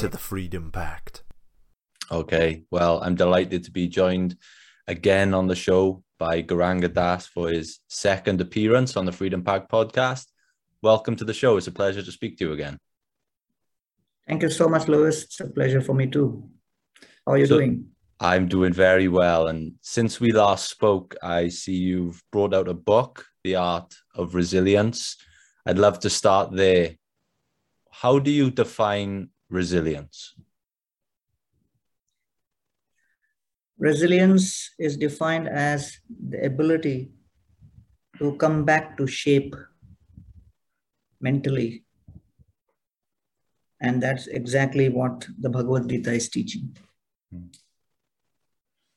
to the Freedom Pact. Okay, well, I'm delighted to be joined again on the show by Gauranga Das for his second appearance on the Freedom Pact podcast. Welcome to the show. It's a pleasure to speak to you again. Thank you so much, Lewis. It's a pleasure for me too. How are you so, doing? I'm doing very well. And since we last spoke, I see you've brought out a book, The Art of Resilience. I'd love to start there. How do you define resilience? Resilience is defined as the ability to come back to shape mentally. And that's exactly what the Bhagavad Gita is teaching. Hmm.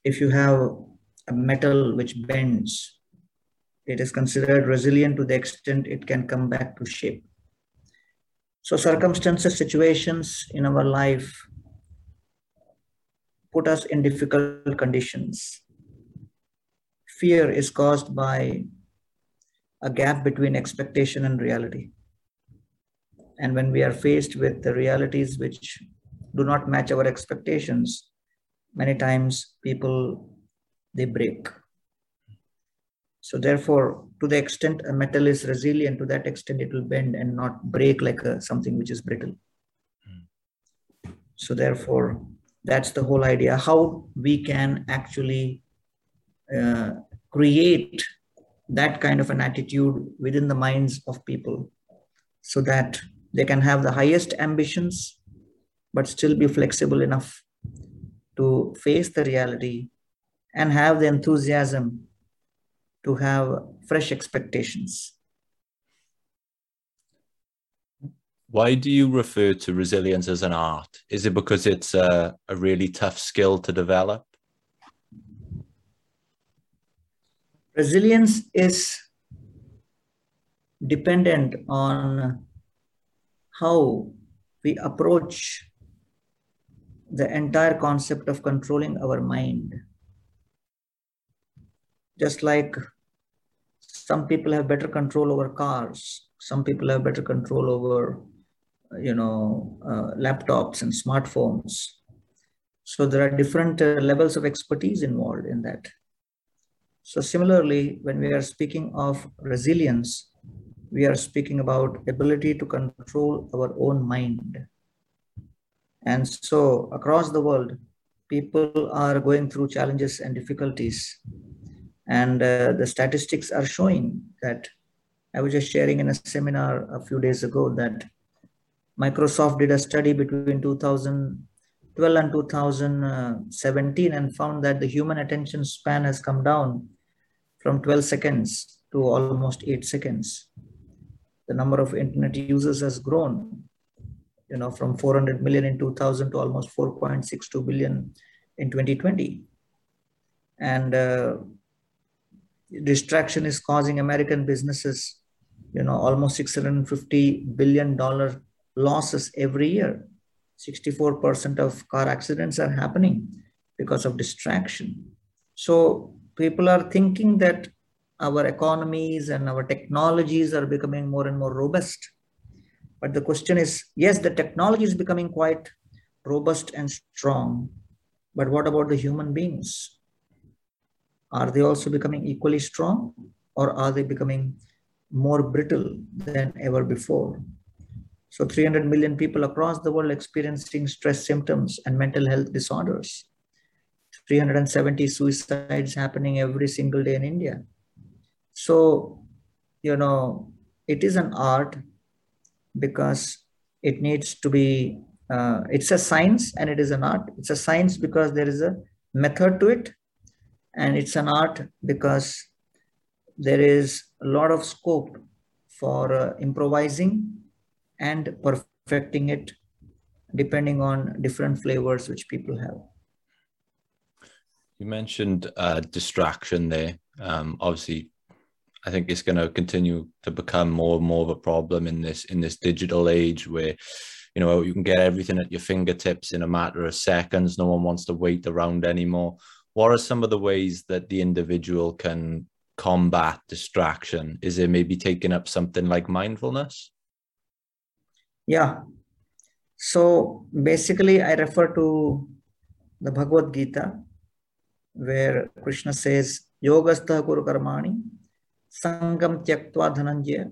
If you have a metal which bends, it is considered resilient to the extent it can come back to shape. So circumstances, situations in our life put us in difficult conditions. Fear is caused by a gap between expectation and reality. And when we are faced with the realities which do not match our expectations, many times people, they break. So therefore, to the extent a metal is resilient, to that extent it will bend and not break like a, something which is brittle. So therefore, that's the whole idea. How we can actually uh, create that kind of an attitude within the minds of people so that they can have the highest ambitions, but still be flexible enough to face the reality and have the enthusiasm to have fresh expectations. Why do you refer to resilience as an art? Is it because it's a, a really tough skill to develop? Resilience is dependent on how we approach the entire concept of controlling our mind. Just like some people have better control over cars, some people have better control over, you know, uh, laptops and smartphones. So there are different uh, levels of expertise involved in that. So similarly, when we are speaking of resilience, we are speaking about ability to control our own mind and so across the world, people are going through challenges and difficulties. And uh, the statistics are showing that I was just sharing in a seminar a few days ago that Microsoft did a study between 2012 and 2017 and found that the human attention span has come down from 12 seconds to almost 8 seconds. The number of internet users has grown you know, from 400 million in 2000 to almost 4.62 billion in 2020. And uh, distraction is causing American businesses, you know, almost 650 billion dollar losses every year. 64% of car accidents are happening because of distraction. So people are thinking that our economies and our technologies are becoming more and more robust but the question is, yes, the technology is becoming quite robust and strong, but what about the human beings? Are they also becoming equally strong or are they becoming more brittle than ever before? So 300 million people across the world experiencing stress symptoms and mental health disorders. 370 suicides happening every single day in India. So, you know, it is an art because it needs to be uh, it's a science and it is an art it's a science because there is a method to it and it's an art because there is a lot of scope for uh, improvising and perfecting it depending on different flavors which people have. You mentioned uh, distraction there. Um, obviously, I think it's going to continue to become more and more of a problem in this in this digital age where you know you can get everything at your fingertips in a matter of seconds. No one wants to wait around anymore. What are some of the ways that the individual can combat distraction? Is it maybe taking up something like mindfulness? Yeah. So basically, I refer to the Bhagavad Gita, where Krishna says, Yogastha Kuru Karmani, Sangam Tyaktva Dhananjaya,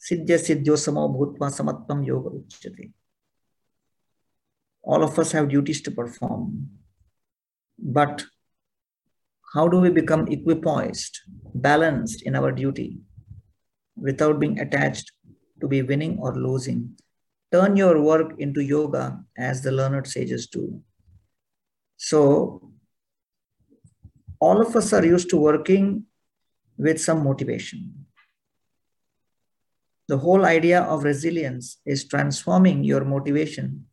Siddhya Siddhyo Samo Bhutva Samatvam Yoga Uchyate. All of us have duties to perform. But how do we become equipoised, balanced in our duty without being attached to be winning or losing? Turn your work into yoga as the learned sages do. So, all of us are used to working with some motivation. The whole idea of resilience is transforming your motivation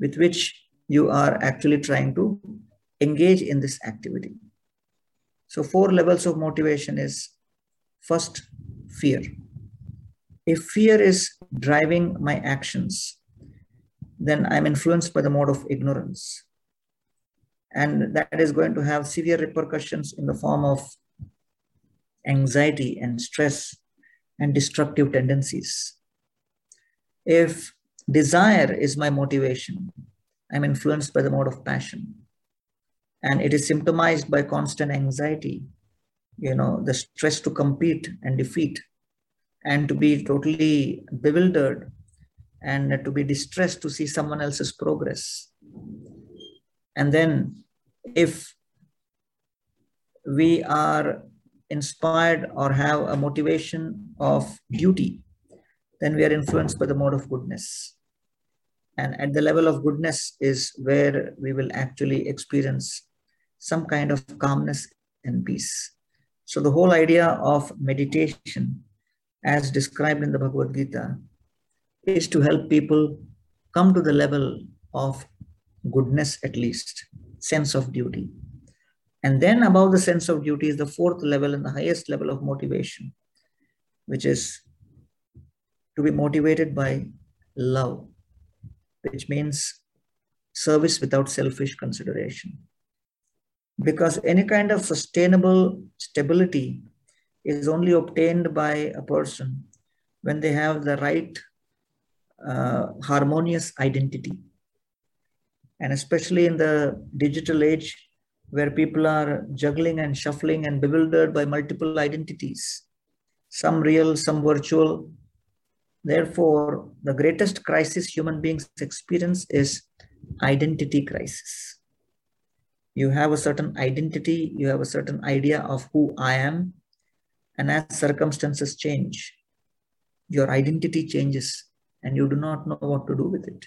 with which you are actually trying to engage in this activity. So, four levels of motivation is first, fear. If fear is driving my actions, then I'm influenced by the mode of ignorance. And that is going to have severe repercussions in the form of anxiety and stress and destructive tendencies. If desire is my motivation, I'm influenced by the mode of passion and it is symptomized by constant anxiety you know the stress to compete and defeat and to be totally bewildered and to be distressed to see someone else's progress. And then if we are inspired or have a motivation of duty then we are influenced by the mode of goodness. And at the level of goodness is where we will actually experience some kind of calmness and peace. So the whole idea of meditation, as described in the Bhagavad Gita, is to help people come to the level of goodness at least, sense of duty. And then above the sense of duty is the fourth level and the highest level of motivation, which is to be motivated by love, which means service without selfish consideration because any kind of sustainable stability is only obtained by a person when they have the right uh, harmonious identity. And especially in the digital age, where people are juggling and shuffling and bewildered by multiple identities, some real, some virtual. Therefore, the greatest crisis human beings experience is identity crisis you have a certain identity, you have a certain idea of who I am. And as circumstances change, your identity changes and you do not know what to do with it.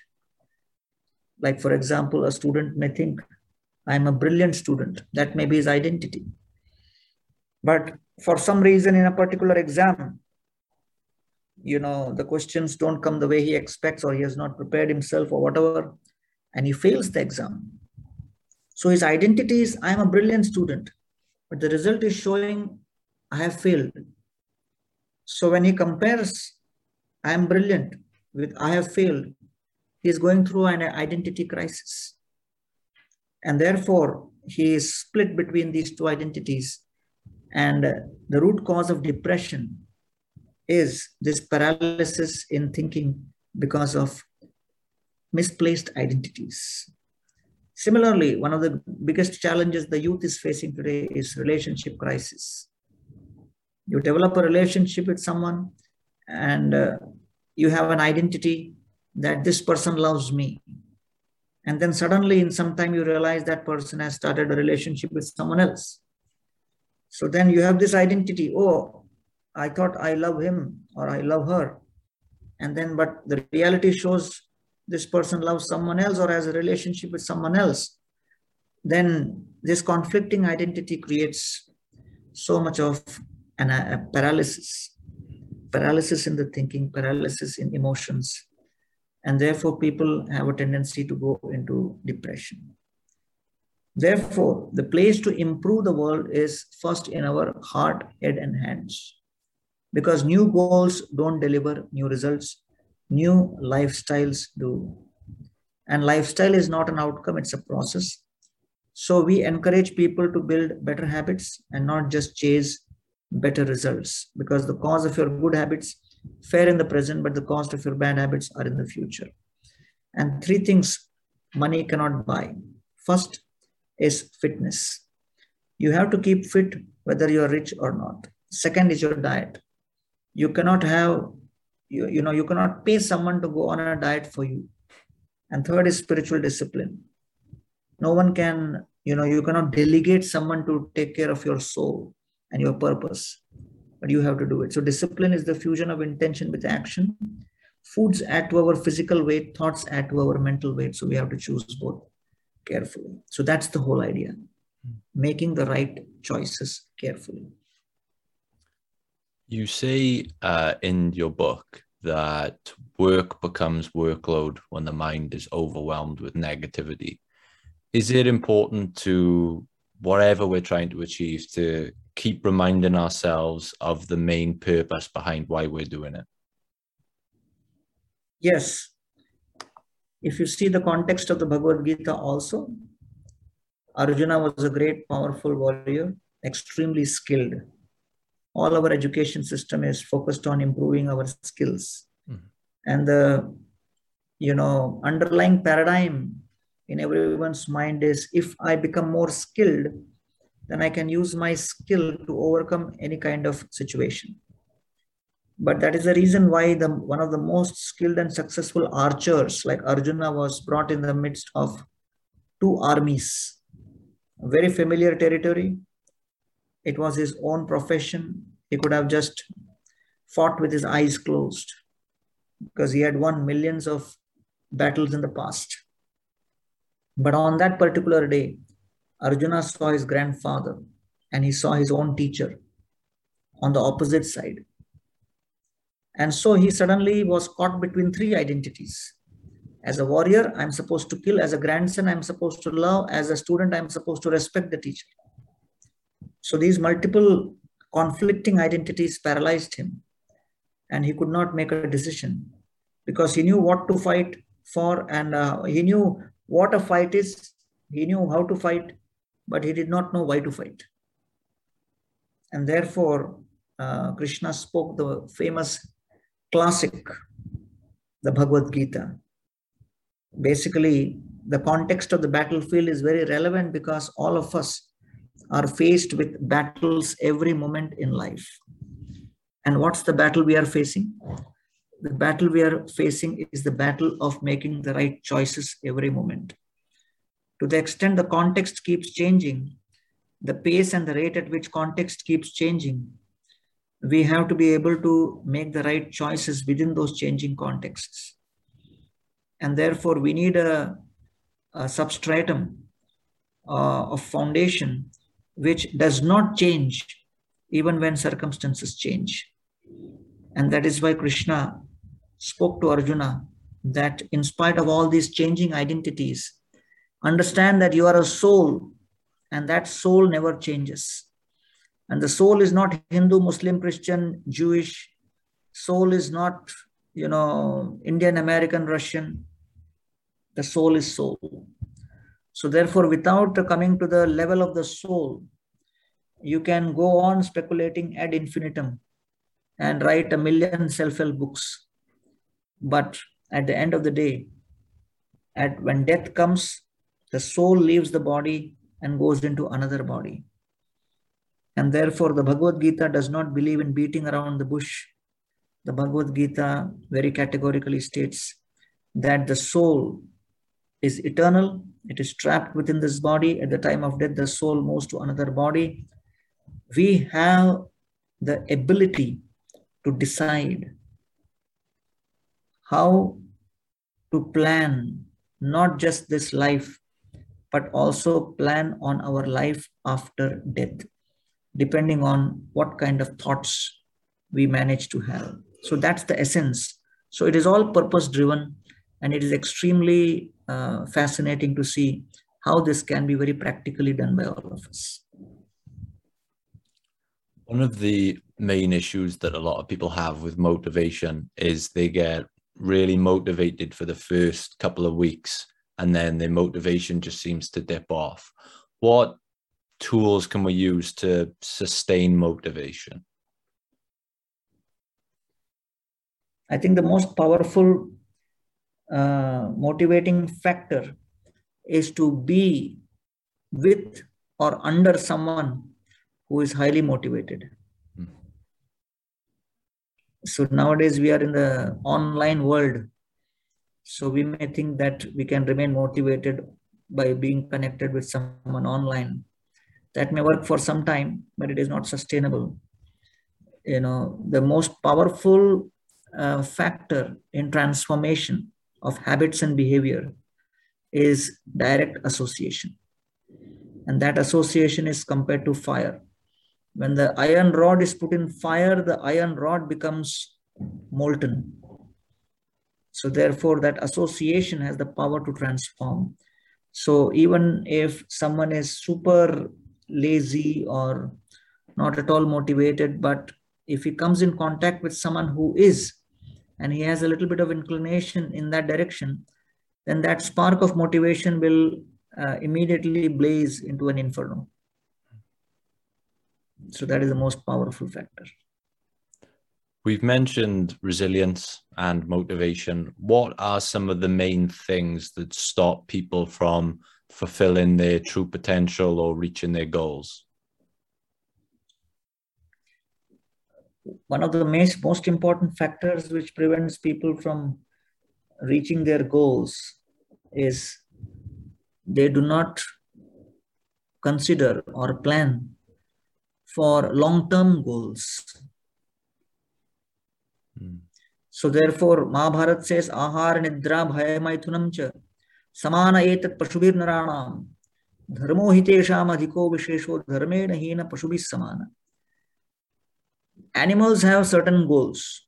Like, for example, a student may think, I'm a brilliant student. That may be his identity. But for some reason, in a particular exam, you know, the questions don't come the way he expects, or he has not prepared himself, or whatever, and he fails the exam so his identity is I am a brilliant student, but the result is showing I have failed. So when he compares I am brilliant with I have failed, he is going through an identity crisis. And therefore, he is split between these two identities. And the root cause of depression is this paralysis in thinking because of misplaced identities. Similarly, one of the biggest challenges the youth is facing today is relationship crisis. You develop a relationship with someone and uh, you have an identity that this person loves me. And then suddenly, in some time, you realize that person has started a relationship with someone else. So then you have this identity oh, I thought I love him or I love her. And then, but the reality shows this person loves someone else or has a relationship with someone else, then this conflicting identity creates so much of an, a paralysis, paralysis in the thinking, paralysis in emotions. And therefore, people have a tendency to go into depression. Therefore, the place to improve the world is first in our heart, head, and hands. Because new goals don't deliver new results, new lifestyles do. And lifestyle is not an outcome, it's a process. So we encourage people to build better habits and not just chase better results because the cause of your good habits fair in the present, but the cost of your bad habits are in the future. And three things money cannot buy. First is fitness. You have to keep fit whether you are rich or not. Second is your diet. You cannot have, you, you know, you cannot pay someone to go on a diet for you. And third is spiritual discipline. No one can, you know, you cannot delegate someone to take care of your soul and your purpose, but you have to do it. So discipline is the fusion of intention with action. Foods add to our physical weight, thoughts add to our mental weight. So we have to choose both carefully. So that's the whole idea. Hmm. Making the right choices carefully. You say uh, in your book that work becomes workload when the mind is overwhelmed with negativity. Is it important to whatever we're trying to achieve to keep reminding ourselves of the main purpose behind why we're doing it? Yes. If you see the context of the Bhagavad Gita also, Arjuna was a great, powerful warrior, extremely skilled. All our education system is focused on improving our skills. Mm-hmm. And the you know underlying paradigm in everyone's mind is if I become more skilled, then I can use my skill to overcome any kind of situation. But that is the reason why the one of the most skilled and successful archers, like Arjuna, was brought in the midst of two armies, very familiar territory. It was his own profession. He could have just fought with his eyes closed because he had won millions of battles in the past. But on that particular day, Arjuna saw his grandfather and he saw his own teacher on the opposite side. And so he suddenly was caught between three identities. As a warrior, I'm supposed to kill. As a grandson, I'm supposed to love. As a student, I'm supposed to respect the teacher. So these multiple conflicting identities paralyzed him. And he could not make a decision because he knew what to fight for and uh, he knew what a fight is. He knew how to fight, but he did not know why to fight. And therefore, uh, Krishna spoke the famous classic, the Bhagavad Gita. Basically, the context of the battlefield is very relevant because all of us are faced with battles every moment in life. And what's the battle we are facing? The battle we are facing is the battle of making the right choices every moment to the extent the context keeps changing, the pace and the rate at which context keeps changing, we have to be able to make the right choices within those changing contexts. And therefore, we need a, a substratum uh, of foundation which does not change even when circumstances change. And that is why Krishna spoke to Arjuna that in spite of all these changing identities, Understand that you are a soul, and that soul never changes. And the soul is not Hindu, Muslim, Christian, Jewish. Soul is not, you know, Indian, American, Russian. The soul is soul. So, therefore, without coming to the level of the soul, you can go on speculating ad infinitum and write a million self help books. But at the end of the day, at when death comes, the soul leaves the body and goes into another body. And therefore, the Bhagavad Gita does not believe in beating around the bush. The Bhagavad Gita very categorically states that the soul is eternal, it is trapped within this body. At the time of death, the soul moves to another body. We have the ability to decide how to plan not just this life, but also plan on our life after death, depending on what kind of thoughts we manage to have. So that's the essence. So it is all purpose driven. And it is extremely uh, fascinating to see how this can be very practically done by all of us. One of the main issues that a lot of people have with motivation is they get really motivated for the first couple of weeks and then their motivation just seems to dip off. What tools can we use to sustain motivation? I think the most powerful uh, motivating factor is to be with or under someone who is highly motivated. Hmm. So nowadays we are in the online world. So we may think that we can remain motivated by being connected with someone online. That may work for some time, but it is not sustainable. You know, the most powerful uh, factor in transformation of habits and behavior is direct association. And that association is compared to fire. When the iron rod is put in fire, the iron rod becomes molten. So, therefore, that association has the power to transform. So, even if someone is super lazy or not at all motivated, but if he comes in contact with someone who is, and he has a little bit of inclination in that direction, then that spark of motivation will uh, immediately blaze into an inferno. So that is the most powerful factor. We've mentioned resilience and motivation. What are some of the main things that stop people from fulfilling their true potential or reaching their goals? One of the most, most important factors which prevents people from reaching their goals is they do not consider or plan for long-term goals. Hmm. So therefore, Mahabharat says, Ahar nidra bhaya maithunam cha samana etat pashubir naranam dharmo hitesham adhiko vishesho dharme nahina pashubis samana. Animals have certain goals,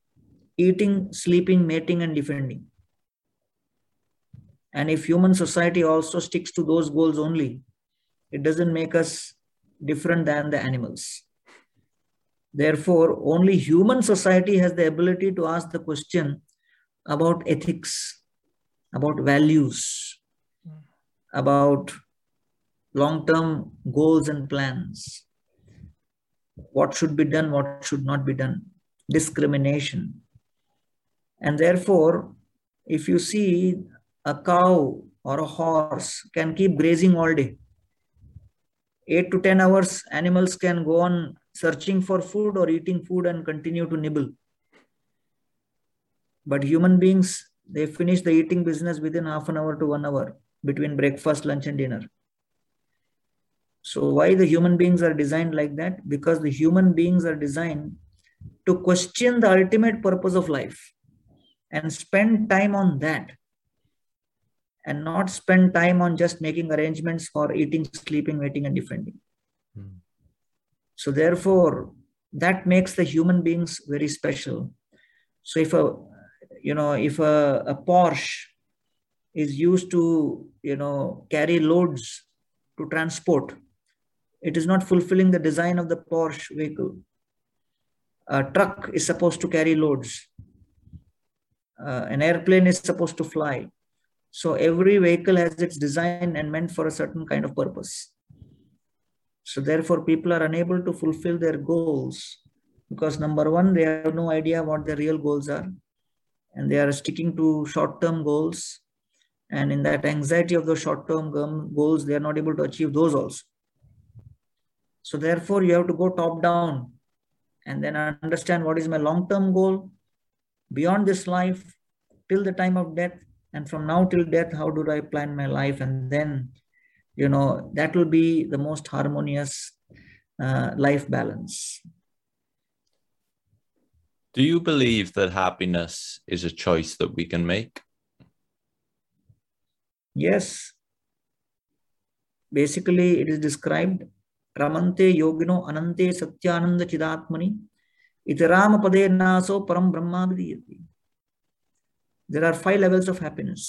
eating, sleeping, mating and defending. And if human society also sticks to those goals only, it doesn't make us different than the animals. Therefore, only human society has the ability to ask the question about ethics, about values, hmm. about long term goals and plans. What should be done, what should not be done, discrimination. And therefore, if you see a cow or a horse can keep grazing all day, 8 to 10 hours animals can go on searching for food or eating food and continue to nibble. But human beings they finish the eating business within half an hour to one hour between breakfast lunch and dinner so why the human beings are designed like that because the human beings are designed to question the ultimate purpose of life and spend time on that and not spend time on just making arrangements for eating, sleeping, waiting, and defending. Mm. So, therefore, that makes the human beings very special. So, if a you know if a, a Porsche is used to you know carry loads to transport, it is not fulfilling the design of the Porsche vehicle. A truck is supposed to carry loads. Uh, an airplane is supposed to fly so every vehicle has its design and meant for a certain kind of purpose. So therefore, people are unable to fulfill their goals because number one, they have no idea what their real goals are. And they are sticking to short-term goals. And in that anxiety of those short-term goals, they are not able to achieve those also. So therefore, you have to go top down and then understand what is my long-term goal beyond this life till the time of death. And from now till death how do i plan my life? And then you know that will be the most harmonious uh, life balance. Do you believe that happiness is a choice that we can make? Yes. Basically it is described रमंते योगिनो अनंते सत्यानंद चिदात्मनि। इतराम पदे नासो परम ब्रह्मा विदीयते are five levels of happiness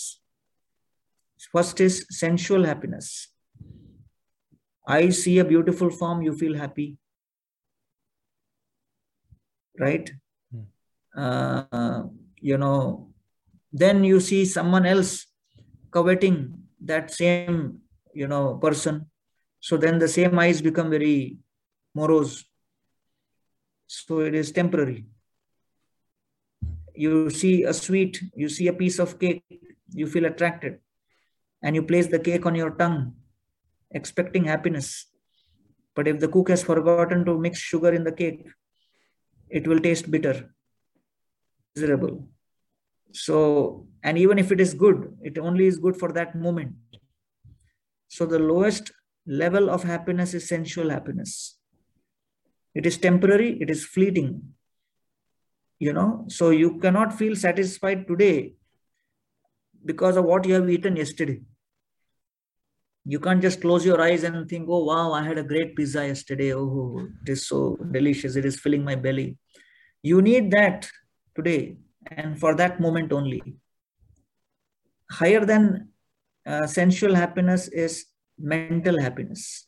first is sensual happiness I see a beautiful form you feel happy right you know then you see someone else coveting that same you know person So then the same eyes become very morose. So it is temporary. You see a sweet, you see a piece of cake, you feel attracted, and you place the cake on your tongue, expecting happiness. But if the cook has forgotten to mix sugar in the cake, it will taste bitter, miserable. So, and even if it is good, it only is good for that moment. So, the lowest level of happiness is sensual happiness. It is temporary, it is fleeting. You know, so you cannot feel satisfied today because of what you have eaten yesterday. You can't just close your eyes and think, oh, wow, I had a great pizza yesterday. Oh, it is so delicious. It is filling my belly. You need that today and for that moment only. Higher than uh, sensual happiness is mental happiness,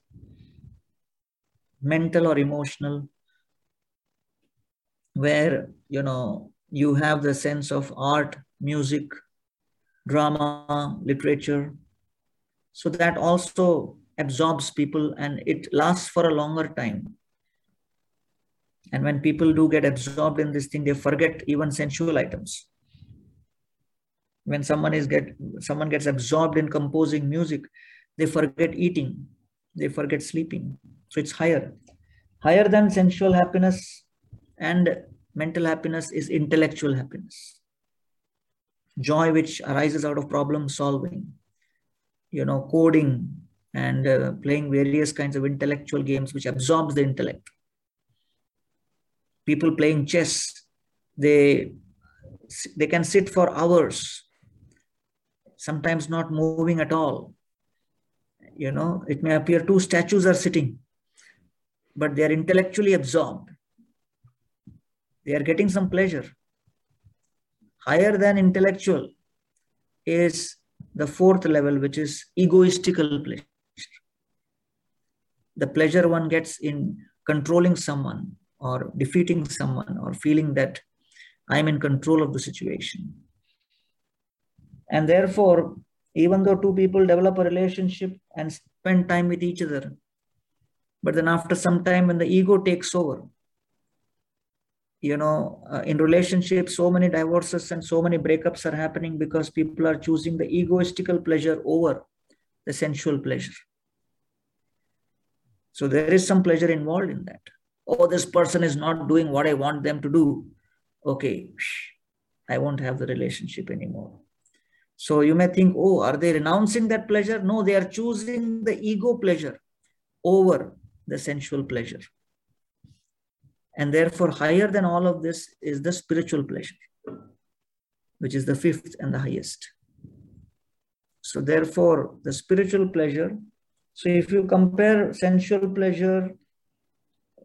mental or emotional, where you know you have the sense of art, music, drama, literature. So that also absorbs people and it lasts for a longer time. And when people do get absorbed in this thing, they forget even sensual items. When someone is get someone gets absorbed in composing music, they forget eating, they forget sleeping. So it's higher. Higher than sensual happiness and mental happiness is intellectual happiness. Joy which arises out of problem solving, you know, coding and uh, playing various kinds of intellectual games which absorbs the intellect people playing chess they they can sit for hours sometimes not moving at all you know it may appear two statues are sitting but they are intellectually absorbed. They are getting some pleasure. Higher than intellectual is the fourth level which is egoistical pleasure. The pleasure one gets in controlling someone or defeating someone or feeling that I'm in control of the situation. And therefore, even though two people develop a relationship and spend time with each other, but then after some time when the ego takes over, you know, uh, in relationships, so many divorces and so many breakups are happening because people are choosing the egoistical pleasure over the sensual pleasure. So there is some pleasure involved in that oh, this person is not doing what I want them to do. Okay, I won't have the relationship anymore. So you may think, oh, are they renouncing that pleasure? No, they are choosing the ego pleasure over the sensual pleasure. And therefore, higher than all of this is the spiritual pleasure, which is the fifth and the highest. So, therefore, the spiritual pleasure. So, if you compare sensual pleasure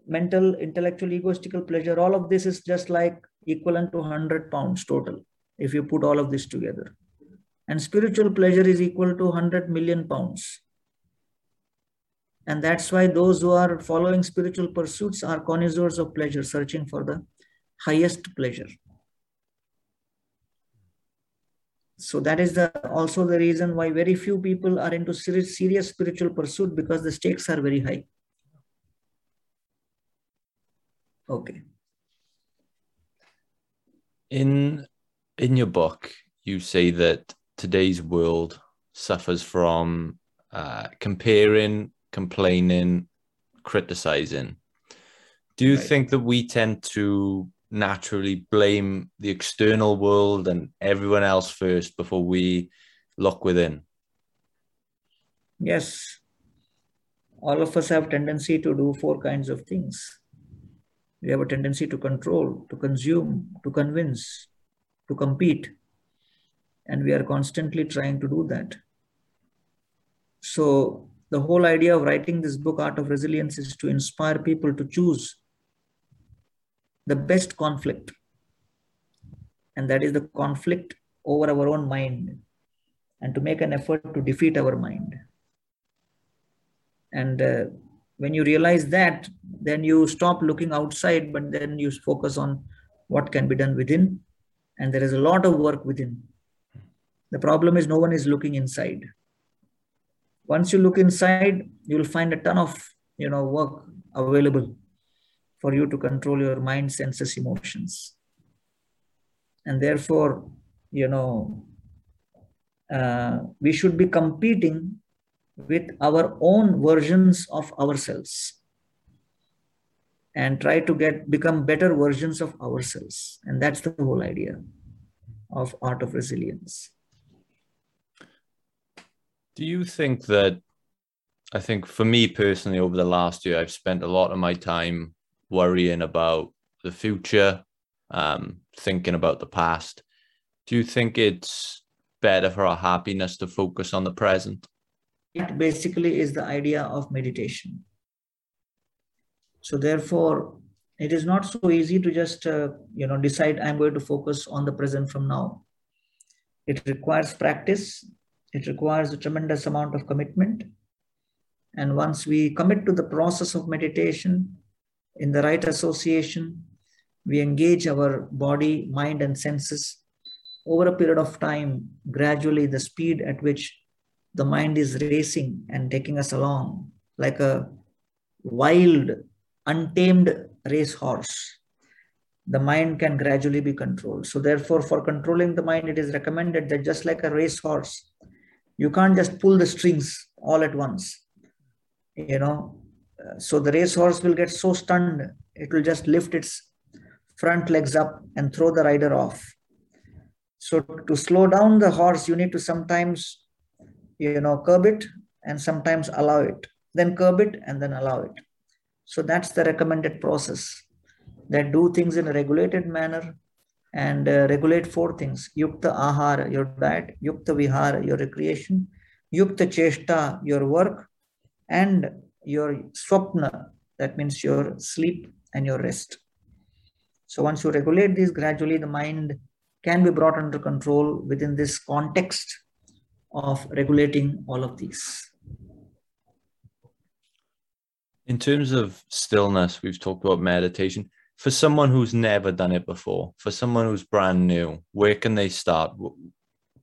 mental, intellectual, egoistical pleasure, all of this is just like equivalent to 100 pounds total, if you put all of this together. And spiritual pleasure is equal to 100 million pounds. And that's why those who are following spiritual pursuits are connoisseurs of pleasure, searching for the highest pleasure. So that is the also the reason why very few people are into serious, serious spiritual pursuit because the stakes are very high. Okay. In in your book, you say that today's world suffers from uh, comparing, complaining, criticizing. Do you right. think that we tend to naturally blame the external world and everyone else first before we look within? Yes. All of us have tendency to do four kinds of things. We have a tendency to control, to consume, to convince, to compete. And we are constantly trying to do that. So, the whole idea of writing this book, Art of Resilience, is to inspire people to choose the best conflict. And that is the conflict over our own mind and to make an effort to defeat our mind. And uh, when you realize that, then you stop looking outside, but then you focus on what can be done within. And there is a lot of work within. The problem is no one is looking inside. Once you look inside, you'll find a ton of you know work available for you to control your mind, senses, emotions. And therefore, you know, uh, we should be competing with our own versions of ourselves and try to get become better versions of ourselves and that's the whole idea of art of resilience do you think that i think for me personally over the last year i've spent a lot of my time worrying about the future um, thinking about the past do you think it's better for our happiness to focus on the present it basically is the idea of meditation. So therefore, it is not so easy to just uh, you know decide I'm going to focus on the present from now. It requires practice. It requires a tremendous amount of commitment. And once we commit to the process of meditation in the right association, we engage our body, mind, and senses over a period of time, gradually, the speed at which the mind is racing and taking us along like a wild, untamed racehorse. The mind can gradually be controlled. So, therefore, for controlling the mind, it is recommended that just like a racehorse, you can't just pull the strings all at once. You know, uh, so the racehorse will get so stunned, it will just lift its front legs up and throw the rider off. So, to slow down the horse, you need to sometimes you know curb it and sometimes allow it then curb it and then allow it so that's the recommended process that do things in a regulated manner and uh, regulate four things. Yukta ahara your diet. Yukta vihara your recreation. Yukta cheshta your work. And your swapna that means your sleep and your rest. So once you regulate these gradually the mind can be brought under control within this context of regulating all of these. In terms of stillness, we've talked about meditation. For someone who's never done it before, for someone who's brand new, where can they start?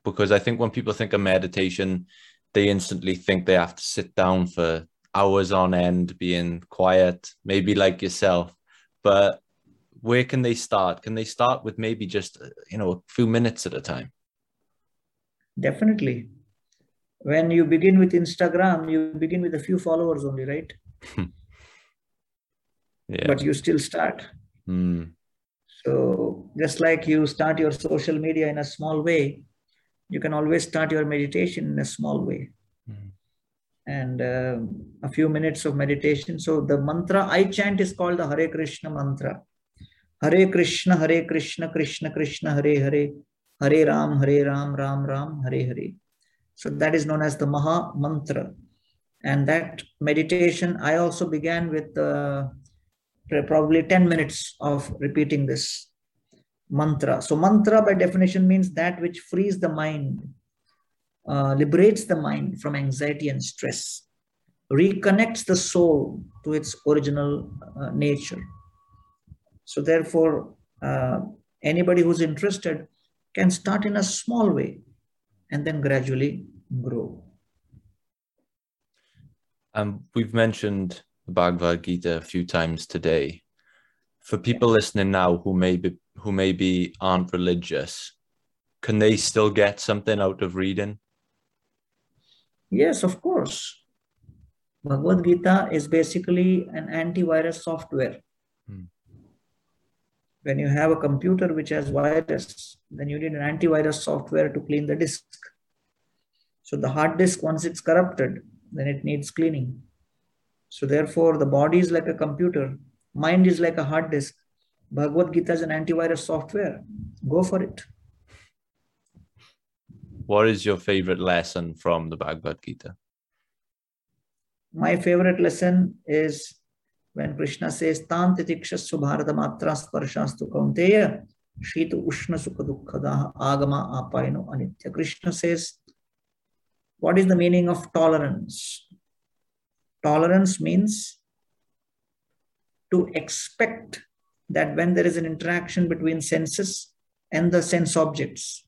Because I think when people think of meditation, they instantly think they have to sit down for hours on end, being quiet, maybe like yourself. But where can they start? Can they start with maybe just uh, you know a few minutes at a time? Definitely when you begin with Instagram, you begin with a few followers only, right? yeah. But you still start. Mm. So just like you start your social media in a small way, you can always start your meditation in a small way. Mm. And uh, a few minutes of meditation. So the mantra I chant is called the Hare Krishna mantra. Hare Krishna, Hare Krishna, Krishna Krishna, Hare Hare, Hare Ram, Hare Ram, Ram Ram, Hare Hare. So that is known as the Maha Mantra. And that meditation, I also began with uh, probably 10 minutes of repeating this mantra. So, mantra by definition means that which frees the mind, uh, liberates the mind from anxiety and stress, reconnects the soul to its original uh, nature. So, therefore, uh, anybody who's interested can start in a small way and then gradually grow. Um, we've mentioned Bhagavad Gita a few times today. For people listening now who maybe who maybe aren't religious, can they still get something out of reading? Yes, of course. Bhagavad Gita is basically an antivirus software. Hmm. When you have a computer which has virus, then you need an antivirus software to clean the disk. So the hard disk, once it's corrupted, then it needs cleaning. So therefore, the body is like a computer, mind is like a hard disk. Bhagavad Gita is an antivirus software. Go for it. What is your favorite lesson from the Bhagavad Gita? My favorite lesson is when Krishna says, Tan titikshassu bharata matra sparshastu kaunteya Shita Ushna Sukha Dukkadaha Agama Apayano Anitya. Krishna says, what is the meaning of tolerance? Tolerance means to expect that when there is an interaction between senses and the sense objects,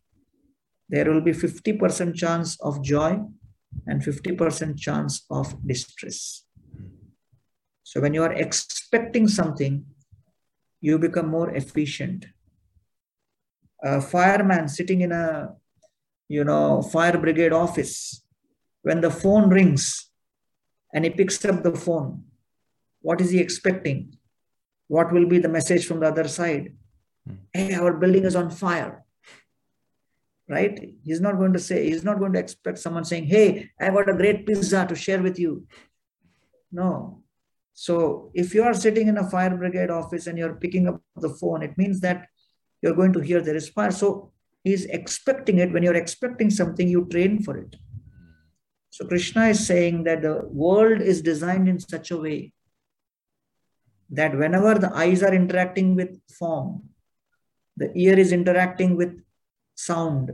there will be 50% chance of joy and 50% chance of distress. So when you are expecting something, you become more efficient. A fireman sitting in a you know fire brigade office, when the phone rings and he picks up the phone, what is he expecting? What will be the message from the other side? Hmm. Hey, our building is on fire right? He's not going to say, he's not going to expect someone saying, Hey, I got a great pizza to share with you. No. So if you are sitting in a fire brigade office and you're picking up the phone, it means that you're going to hear there is fire. So he's expecting it. When you're expecting something, you train for it. So Krishna is saying that the world is designed in such a way that whenever the eyes are interacting with form, the ear is interacting with sound.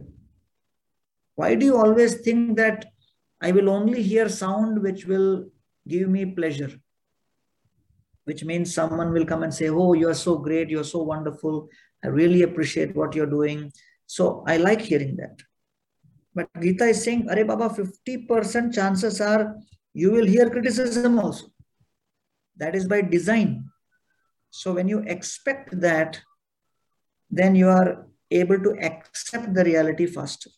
Why do you always think that I will only hear sound which will give me pleasure? Which means someone will come and say, Oh, you're so great, you're so wonderful. I really appreciate what you're doing. So I like hearing that. But Gita is saying, Are Baba, 50% chances are you will hear criticism also. That is by design. So when you expect that, then you are able to accept the reality faster.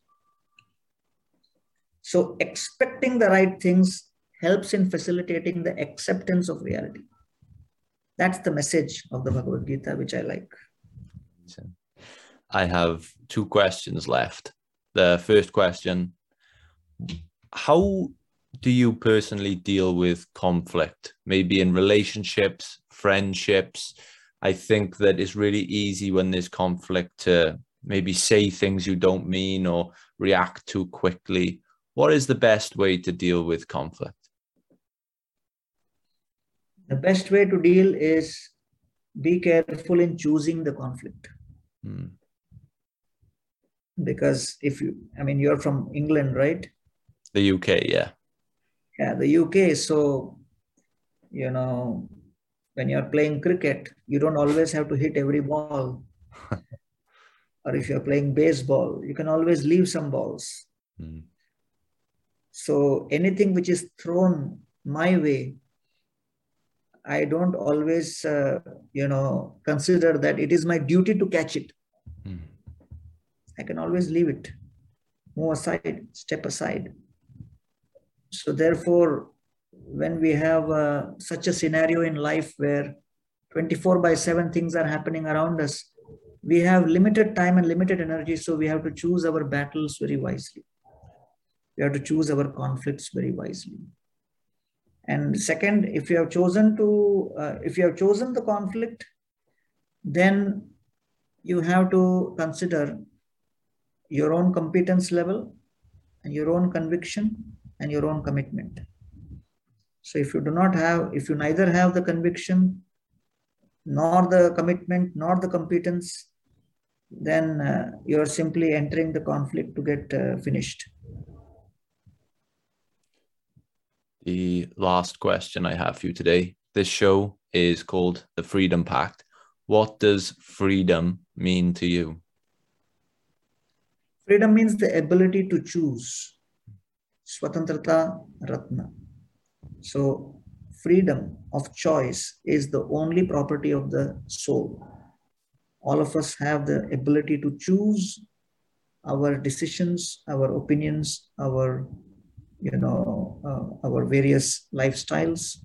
So expecting the right things helps in facilitating the acceptance of reality. That's the message of the Bhagavad Gita, which I like. I have two questions left. The first question How do you personally deal with conflict? Maybe in relationships, friendships, I think that it's really easy when there's conflict to maybe say things you don't mean or react too quickly. What is the best way to deal with conflict? The best way to deal is be careful in choosing the conflict. Hmm. Because if you, I mean, you're from England, right? The UK, yeah. Yeah, the UK. So, you know, when you're playing cricket, you don't always have to hit every ball. or if you're playing baseball, you can always leave some balls. Mm. So anything which is thrown my way, I don't always, uh, you know, consider that it is my duty to catch it. I can always leave it, move aside, step aside. So therefore, when we have uh, such a scenario in life where 24 by 7 things are happening around us we have limited time and limited energy so we have to choose our battles very wisely. We have to choose our conflicts very wisely. And second if you have chosen to uh, if you have chosen the conflict then you have to consider your own competence level and your own conviction and your own commitment so if you do not have, if you neither have the conviction, nor the commitment, nor the competence, then uh, you are simply entering the conflict to get uh, finished. The last question I have for you today. This show is called the Freedom Pact. What does freedom mean to you? Freedom means the ability to choose. Swatantrata Ratna. So freedom of choice is the only property of the soul. All of us have the ability to choose our decisions, our opinions, our you know uh, our various lifestyles.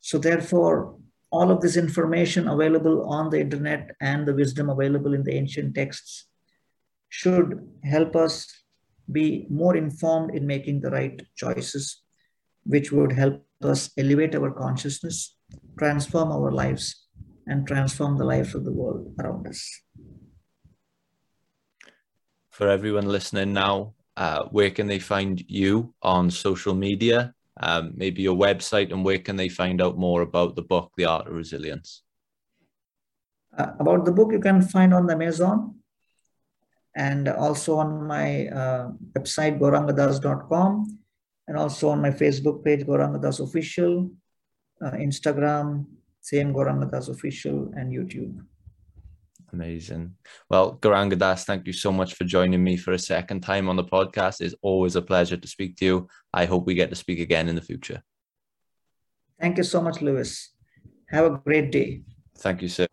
So therefore, all of this information available on the internet and the wisdom available in the ancient texts should help us be more informed in making the right choices which would help us elevate our consciousness, transform our lives, and transform the lives of the world around us. For everyone listening now, uh, where can they find you on social media? Um, maybe your website, and where can they find out more about the book, The Art of Resilience? uh, about the book, you can find on the Amazon and also on my uh, website, gaurangadas.com and also on my Facebook page, Gauranga Das Official, uh, Instagram, same Gauranga Das Official, and YouTube. Amazing. Well, Gauranga Das thank you so much for joining me for a second time on the podcast. It's always a pleasure to speak to you. I hope we get to speak again in the future. Thank you so much, Lewis. Have a great day. Thank you, sir.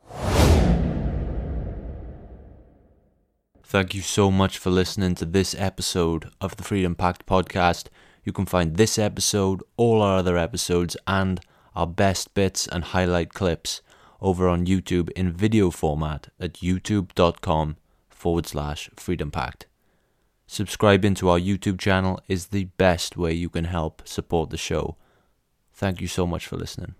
Thank you so much for listening to this episode of the Freedom Pact podcast. You can find this episode, all our other episodes, and our best bits and highlight clips over on YouTube in video format at youtube.com forward slash Freedom Pact. Subscribing to our YouTube channel is the best way you can help support the show. Thank you so much for listening.